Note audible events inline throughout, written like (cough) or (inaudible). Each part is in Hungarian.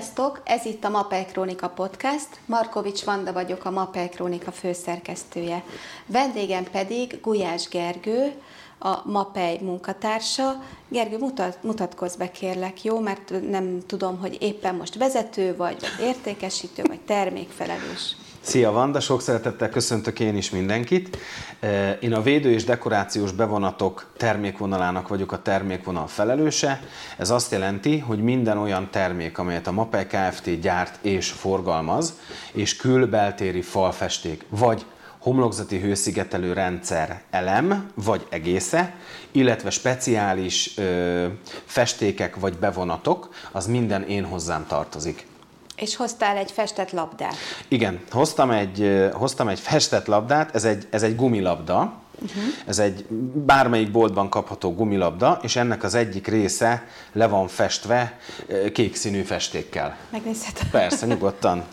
Sziasztok! Ez itt a Mapei Krónika Podcast. Markovics Vanda vagyok, a Mapei Krónika főszerkesztője. Vendégem pedig Gulyás Gergő, a Mapei munkatársa. Gergő, mutat, mutatkozz be kérlek, jó? Mert nem tudom, hogy éppen most vezető vagy, vagy értékesítő, vagy termékfelelős. Szia Vanda, sok szeretettel köszöntök én is mindenkit. Eh, én a védő és dekorációs bevonatok termékvonalának vagyok a termékvonal felelőse. Ez azt jelenti, hogy minden olyan termék, amelyet a Mapei Kft. gyárt és forgalmaz, és külbeltéri falfesték, vagy homlokzati hőszigetelő rendszer elem vagy egésze, illetve speciális ö, festékek vagy bevonatok, az minden én hozzám tartozik. És hoztál egy festett labdát. Igen, hoztam egy, hoztam egy festett labdát, ez egy, ez egy gumilabda, Uh-huh. Ez egy bármelyik boltban kapható gumilabda, és ennek az egyik része le van festve kék színű festékkel. Megnézhetem. Persze, nyugodtan.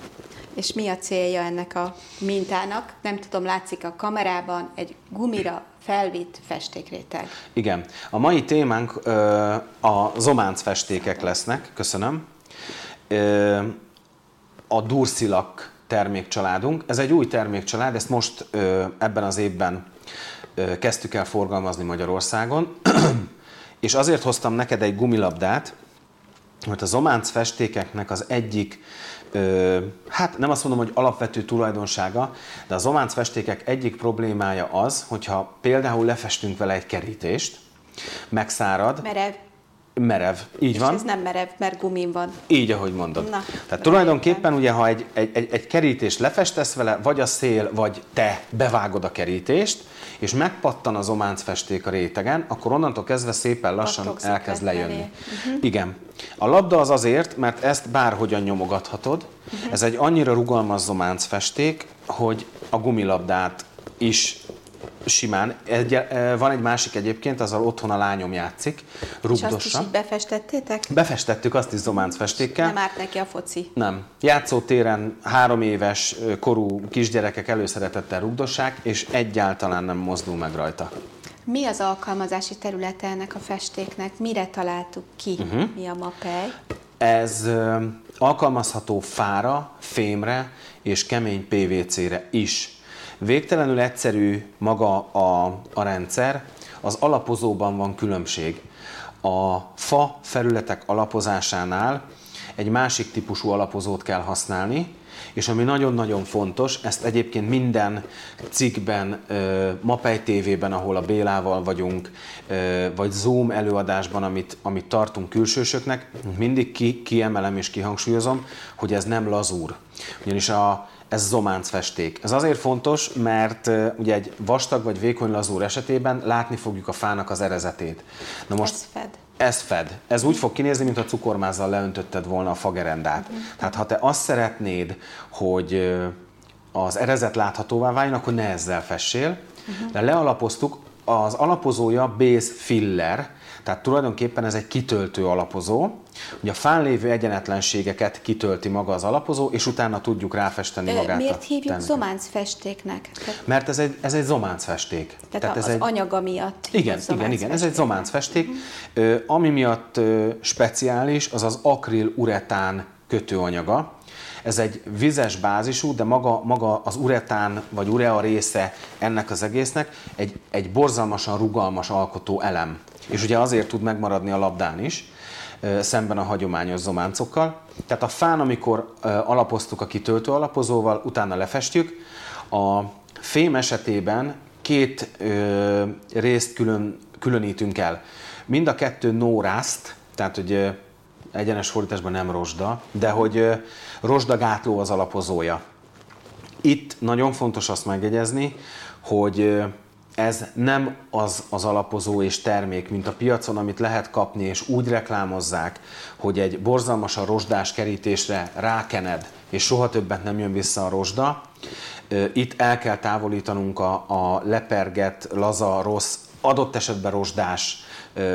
És mi a célja ennek a mintának? Nem tudom, látszik a kamerában egy gumira felvitt festékréteg. Igen. A mai témánk ö, a zománc festékek lesznek. Köszönöm. Ö, a Durszilak termékcsaládunk. Ez egy új termékcsalád, ezt most ö, ebben az évben ö, kezdtük el forgalmazni Magyarországon, (clears throat) és azért hoztam neked egy gumilabdát, mert a zománc festékeknek az egyik, ö, hát nem azt mondom, hogy alapvető tulajdonsága, de a zománc festékek egyik problémája az, hogyha például lefestünk vele egy kerítést, megszárad, Merev. Merev, így És van. ez nem merev, mert gumin van. Így, ahogy mondod. Na, Tehát tulajdonképpen ugye, ha egy, egy, egy, egy kerítést lefestesz vele, vagy a szél, vagy te bevágod a kerítést, és megpattan az ománcfesték a rétegen, akkor onnantól kezdve szépen lassan Pattogzik elkezd lejönni. Uh-huh. Igen. A labda az azért, mert ezt bárhogyan nyomogathatod. Uh-huh. Ez egy annyira rugalmas zománcfesték, hogy a gumilabdát is simán. Egy, eh, van egy másik egyébként, azzal otthon a lányom játszik, És azt is rugdossa. így befestettétek? Befestettük azt is zománcfestékkel. Nem árt neki a foci. Nem. Játszótéren három éves korú kisgyerekek előszeretettel rugdossák, és egyáltalán nem mozdul meg rajta. Mi az alkalmazási területe ennek a festéknek? Mire találtuk ki? Uh-huh. Mi a mapej? Ez alkalmazható fára, fémre és kemény PVC-re is. Végtelenül egyszerű maga a, a rendszer, az alapozóban van különbség. A fa felületek alapozásánál egy másik típusú alapozót kell használni, és ami nagyon-nagyon fontos, ezt egyébként minden cikkben, Mapej TV-ben, ahol a Bélával vagyunk, vagy Zoom előadásban, amit, amit tartunk külsősöknek, mindig ki, kiemelem és kihangsúlyozom, hogy ez nem lazúr. Ugyanis a, ez zománc festék. Ez azért fontos, mert ugye egy vastag vagy vékony lazúr esetében látni fogjuk a fának az erezetét. Na most Ez fed. ez fed. Ez úgy fog kinézni, mintha cukormázzal leöntötted volna a fagerendát. Tehát ha te azt szeretnéd, hogy az erezet láthatóvá váljon, akkor ne ezzel fessél. De lealapoztuk, az alapozója base filler, tehát tulajdonképpen ez egy kitöltő alapozó. Ugye a fán lévő egyenetlenségeket kitölti maga az alapozó, és utána tudjuk ráfesteni Ö, magát Miért a hívjuk terméket. zománc festéknek? Tehát, Mert ez egy, ez egy zománcfesték. tehát ez az egy... anyaga miatt. Igen, igen, igen, ez egy zománcfestéknek. zománcfesték. Ö, Ami miatt ö, speciális, az az akril uretán kötőanyaga. Ez egy vizes bázisú, de maga, maga az uretán vagy urea része ennek az egésznek egy, egy borzalmasan rugalmas alkotó elem. És ugye azért tud megmaradni a labdán is, szemben a hagyományos zománcokkal. Tehát a fán, amikor alapoztuk a kitöltő alapozóval, utána lefestjük, a fém esetében két ö, részt külön, különítünk el. Mind a kettő no rust, tehát hogy egyenes fordításban nem rozsda, de hogy rozsdagátló az alapozója. Itt nagyon fontos azt megjegyezni, hogy ez nem az az alapozó és termék, mint a piacon, amit lehet kapni, és úgy reklámozzák, hogy egy borzalmasan rozsdás kerítésre rákened, és soha többet nem jön vissza a rozsda. Itt el kell távolítanunk a, a leperget, laza, rossz, adott esetben rozsdás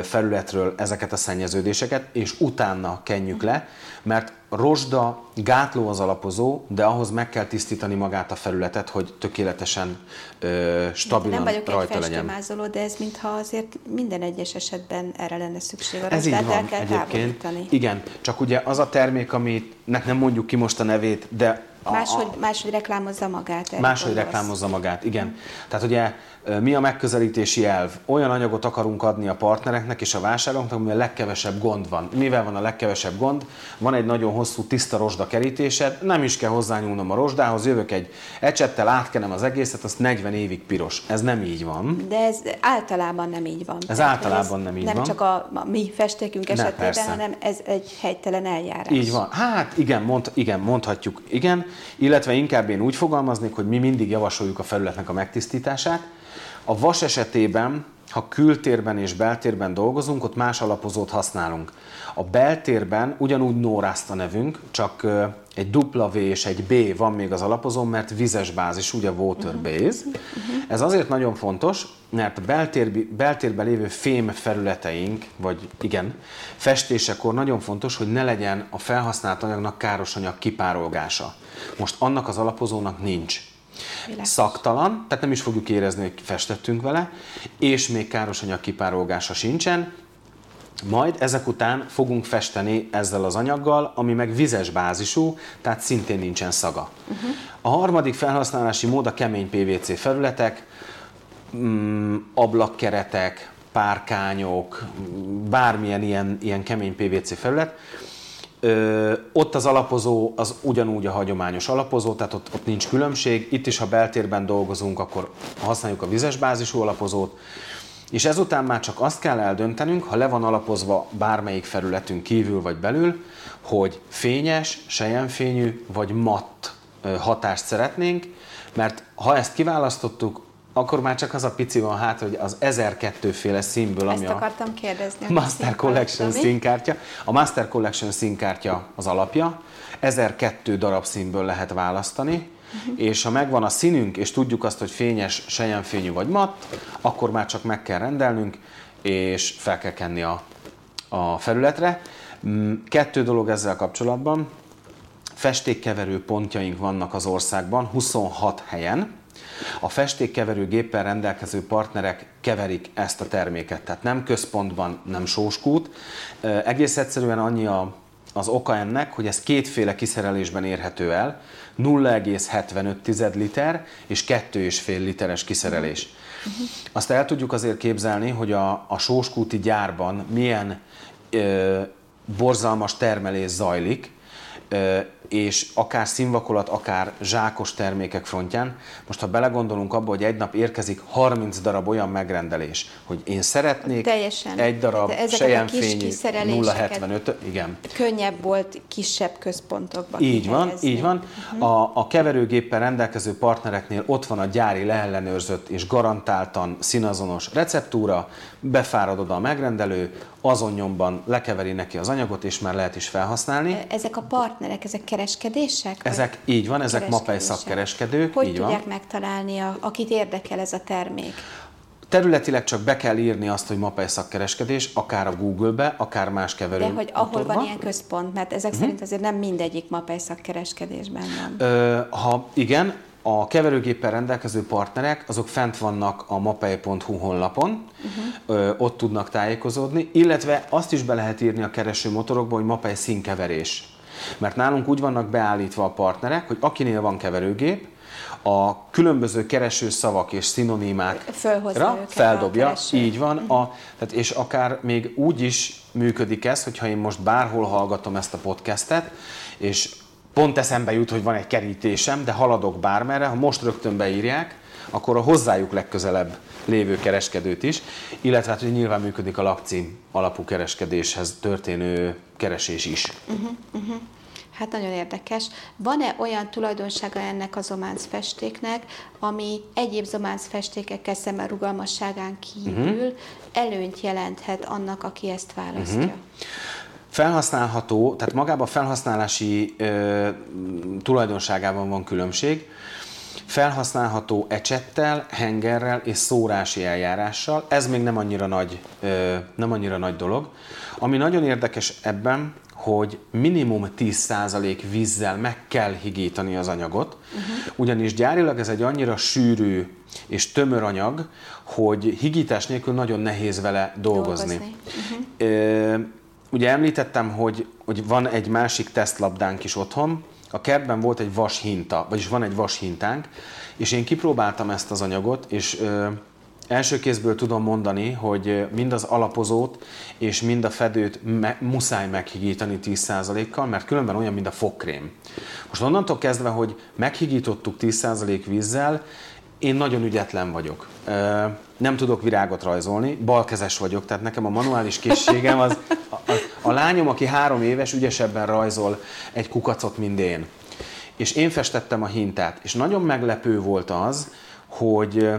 felületről ezeket a szennyeződéseket, és utána kenjük le, mert rozsda, gátló az alapozó, de ahhoz meg kell tisztítani magát a felületet, hogy tökéletesen ö, stabilan Nem vagyok rajta egy festőmázoló, de ez mintha azért minden egyes esetben erre lenne szükség. A Ez így rozsdát el van kell egyébként. távolítani. Igen, csak ugye az a termék, amit nem mondjuk ki most a nevét, de a, Máshogy, a, máshogy reklámozza magát. máshogy gondolsz. reklámozza magát, igen. Tehát ugye mi a megközelítési elv? Olyan anyagot akarunk adni a partnereknek és a vásárlóknak, amivel a legkevesebb gond van. Mivel van a legkevesebb gond? Van egy nagyon hosszú, tiszta rozsda kerítésed, nem is kell hozzányúlnom a rozsdához, jövök egy ecsettel, átkenem az egészet, az 40 évig piros. Ez nem így van. De ez általában nem így van. Ez Tehát, általában hogy nem így nem van. csak a, a mi festékünk esetében, hanem ez egy helytelen eljárás. Így van. Hát igen, mond, igen, mondhatjuk igen, illetve inkább én úgy fogalmaznék, hogy mi mindig javasoljuk a felületnek a megtisztítását. A vas esetében, ha kültérben és beltérben dolgozunk, ott más alapozót használunk. A beltérben ugyanúgy Norászt a nevünk, csak egy dupla V és egy B van még az alapozón, mert vizes bázis, ugye water base. Ez azért nagyon fontos, mert a beltér, beltérben lévő fém felületeink, vagy igen, festésekor nagyon fontos, hogy ne legyen a felhasznált anyagnak káros anyag kipárolgása. Most annak az alapozónak nincs. Világos. Szaktalan, tehát nem is fogjuk érezni, hogy festettünk vele, és még káros anyag kipárolgása sincsen, majd ezek után fogunk festeni ezzel az anyaggal, ami meg vizes bázisú, tehát szintén nincsen szaga. Uh-huh. A harmadik felhasználási mód a kemény PVC felületek, mm, ablakkeretek, párkányok, mm, bármilyen ilyen, ilyen kemény PVC felület. Ö, ott az alapozó az ugyanúgy a hagyományos alapozó, tehát ott, ott nincs különbség. Itt is, ha beltérben dolgozunk, akkor használjuk a vizes bázisú alapozót. És ezután már csak azt kell eldöntenünk, ha le van alapozva bármelyik felületünk kívül vagy belül, hogy fényes, sejemfényű vagy matt hatást szeretnénk, mert ha ezt kiválasztottuk, akkor már csak az a pici van hát, hogy az 1002 féle színből, ami Ezt akartam kérdezni. a Master Collection színkártya. A Master Collection színkártya az alapja, 1002 darab színből lehet választani, Mhm. és ha megvan a színünk, és tudjuk azt, hogy fényes, sejemfényű vagy matt, akkor már csak meg kell rendelnünk, és fel kell kenni a, a felületre. Mm, Kettő dolog ezzel kapcsolatban. Festékkeverő pontjaink vannak az országban, 26 helyen. A festékkeverő géppel rendelkező partnerek keverik ezt a terméket, tehát nem központban, nem sóskút. Egész egyszerűen annyi a, az oka ennek, hogy ez kétféle kiszerelésben érhető el, 0,75 liter és 2,5 literes kiszerelés. Azt el tudjuk azért képzelni, hogy a, a sóskúti gyárban milyen ö, borzalmas termelés zajlik, és akár színvakolat, akár zsákos termékek frontján. Most ha belegondolunk abba, hogy egy nap érkezik 30 darab olyan megrendelés, hogy én szeretnék Teljesen. egy darab kiszereléseket- 075, igen. Könnyebb volt kisebb központokba Így van, így van. A, a keverőgéppel rendelkező partnereknél ott van a gyári leellenőrzött és garantáltan színazonos receptúra, befárad oda a megrendelő, azon nyomban lekeveri neki az anyagot, és már lehet is felhasználni. Ezek a partnerek, ezek kereskedések? Ezek így van, ezek mapei szakkereskedők, Hogy így tudják van. megtalálni, a, akit érdekel ez a termék? Területileg csak be kell írni azt, hogy mapei szakkereskedés, akár a Google-be, akár más keverő De hogy ahol motorba. van ilyen központ, mert ezek szerint azért nem mindegyik mapei szakkereskedésben van. Ö, ha igen, a keverőgéppel rendelkező partnerek, azok fent vannak a mapei.hu honlapon, uh-huh. ö, ott tudnak tájékozódni, illetve azt is be lehet írni a kereső motorokba, hogy mapei színkeverés. Mert nálunk úgy vannak beállítva a partnerek, hogy akinél van keverőgép, a különböző kereső szavak és szinonimákra feldobja, így van, a, tehát és akár még úgy is működik ez, hogyha én most bárhol hallgatom ezt a podcastet, és pont eszembe jut, hogy van egy kerítésem, de haladok bármerre, ha most rögtön beírják, akkor a hozzájuk legközelebb lévő kereskedőt is, illetve hát, hogy nyilván működik a lakcím alapú kereskedéshez történő keresés is. Hát nagyon érdekes. Van-e olyan tulajdonsága ennek a zománc festéknek, ami egyéb zománc festékekkel szemben rugalmasságán kívül uh-huh. előnyt jelenthet annak, aki ezt választja? Uh-huh. Felhasználható, tehát magában a felhasználási ö, tulajdonságában van különbség. Felhasználható ecsettel, hengerrel és szórási eljárással. Ez még nem annyira nagy, ö, nem annyira nagy dolog. Ami nagyon érdekes ebben, hogy minimum 10% vízzel meg kell higítani az anyagot, uh-huh. ugyanis gyárilag ez egy annyira sűrű és tömör anyag, hogy higítás nélkül nagyon nehéz vele dolgozni. dolgozni. Uh-huh. Ugye említettem, hogy, hogy van egy másik tesztlabdánk is otthon, a kertben volt egy vashinta, vagyis van egy vashintánk, és én kipróbáltam ezt az anyagot, és ö, első kézből tudom mondani, hogy mind az alapozót és mind a fedőt me- muszáj meghigítani 10%-kal, mert különben olyan, mint a fogkrém. Most onnantól kezdve, hogy meghigítottuk 10% vízzel, én nagyon ügyetlen vagyok. Nem tudok virágot rajzolni, balkezes vagyok, tehát nekem a manuális készségem az... (laughs) A, a, a lányom, aki három éves, ügyesebben rajzol egy kukacot, mint én. És én festettem a hintát, és nagyon meglepő volt az, hogy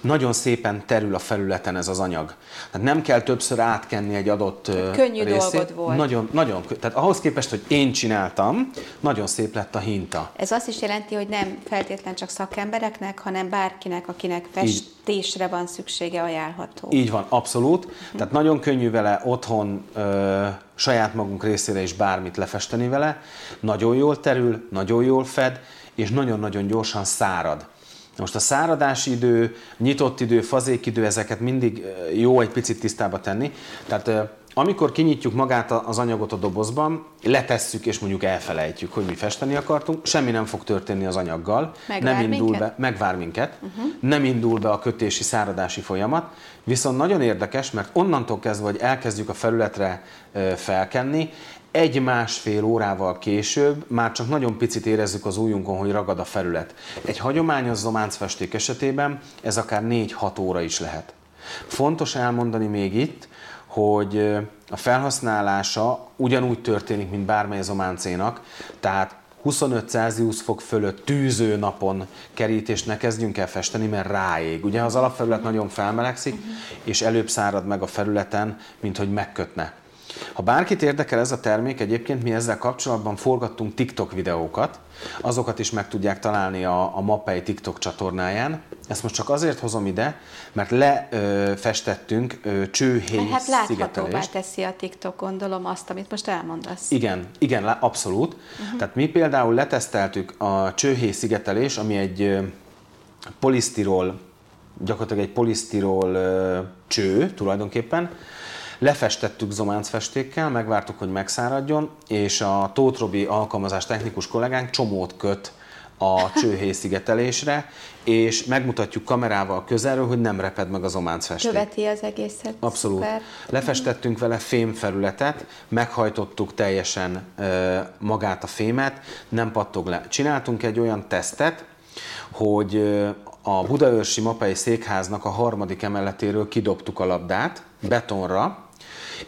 nagyon szépen terül a felületen ez az anyag. Tehát nem kell többször átkenni egy adott Könnyű részét. dolgod volt. Nagyon, nagyon, tehát ahhoz képest, hogy én csináltam, nagyon szép lett a hinta. Ez azt is jelenti, hogy nem feltétlen csak szakembereknek, hanem bárkinek, akinek festésre van szüksége, ajánlható. Így van, abszolút. Uh-huh. Tehát nagyon könnyű vele otthon ö, saját magunk részére is bármit lefesteni vele. Nagyon jól terül, nagyon jól fed, és nagyon-nagyon gyorsan szárad. Most a száradási idő, nyitott idő, fazékidő, ezeket mindig jó egy picit tisztába tenni. Tehát amikor kinyitjuk magát az anyagot a dobozban, letesszük és mondjuk elfelejtjük, hogy mi festeni akartunk, semmi nem fog történni az anyaggal. Megvár nem indul minket? be, megvár minket, uh-huh. nem indul be a kötési, száradási folyamat, viszont nagyon érdekes, mert onnantól kezdve, hogy elkezdjük a felületre felkenni, egy-másfél órával később már csak nagyon picit érezzük az ujjunkon, hogy ragad a felület. Egy hagyományos zománcfesték esetében ez akár 4-6 óra is lehet. Fontos elmondani még itt, hogy a felhasználása ugyanúgy történik, mint bármely zománcénak, tehát 25 Celsius fok fölött tűző napon kerítést ne kezdjünk el festeni, mert ráég. Ugye az alapfelület nagyon felmelegszik, és előbb szárad meg a felületen, mint hogy megkötne. Ha bárkit érdekel ez a termék, egyébként mi ezzel kapcsolatban forgattunk TikTok videókat, azokat is meg tudják találni a, a Mapei TikTok csatornáján. Ezt most csak azért hozom ide, mert lefestettünk csőhéj Hát láthatóvá teszi a TikTok, gondolom azt, amit most elmondasz. Igen, igen, abszolút. Uh-huh. Tehát mi például leteszteltük a csőhéj szigetelés, ami egy polisztirol, gyakorlatilag egy polisztirol cső tulajdonképpen, Lefestettük zománcfestékkel, megvártuk, hogy megszáradjon, és a Tóth Robi alkalmazás technikus kollégánk csomót köt a csőhéj szigetelésre, és megmutatjuk kamerával közelről, hogy nem reped meg az ománcfesték. Követi az egészet. Abszolút. Szuper. Lefestettünk vele fémfelületet, meghajtottuk teljesen e, magát a fémet, nem pattog le. Csináltunk egy olyan tesztet, hogy a Budaörsi Mapai Székháznak a harmadik emeletéről kidobtuk a labdát betonra,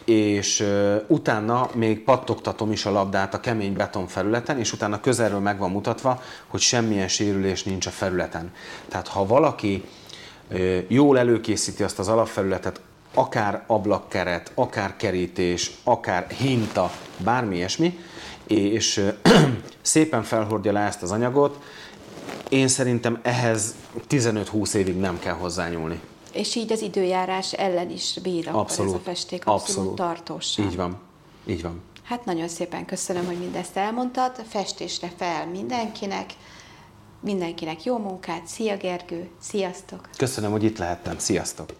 és utána még pattogtatom is a labdát a kemény beton felületen, és utána közelről meg van mutatva, hogy semmilyen sérülés nincs a felületen. Tehát ha valaki jól előkészíti azt az alapfelületet, akár ablakkeret, akár kerítés, akár hinta, bármi ilyesmi, és (clears throat) szépen felhordja le ezt az anyagot, én szerintem ehhez 15-20 évig nem kell hozzányúlni. És így az időjárás ellen is bír Abszolút. ez a festék, abszolút, Abszolút. tartósan. Így van. Így van. Hát nagyon szépen köszönöm, hogy mindezt elmondtad. Festésre fel mindenkinek. Mindenkinek jó munkát. Szia Gergő, sziasztok! Köszönöm, hogy itt lehettem. Sziasztok!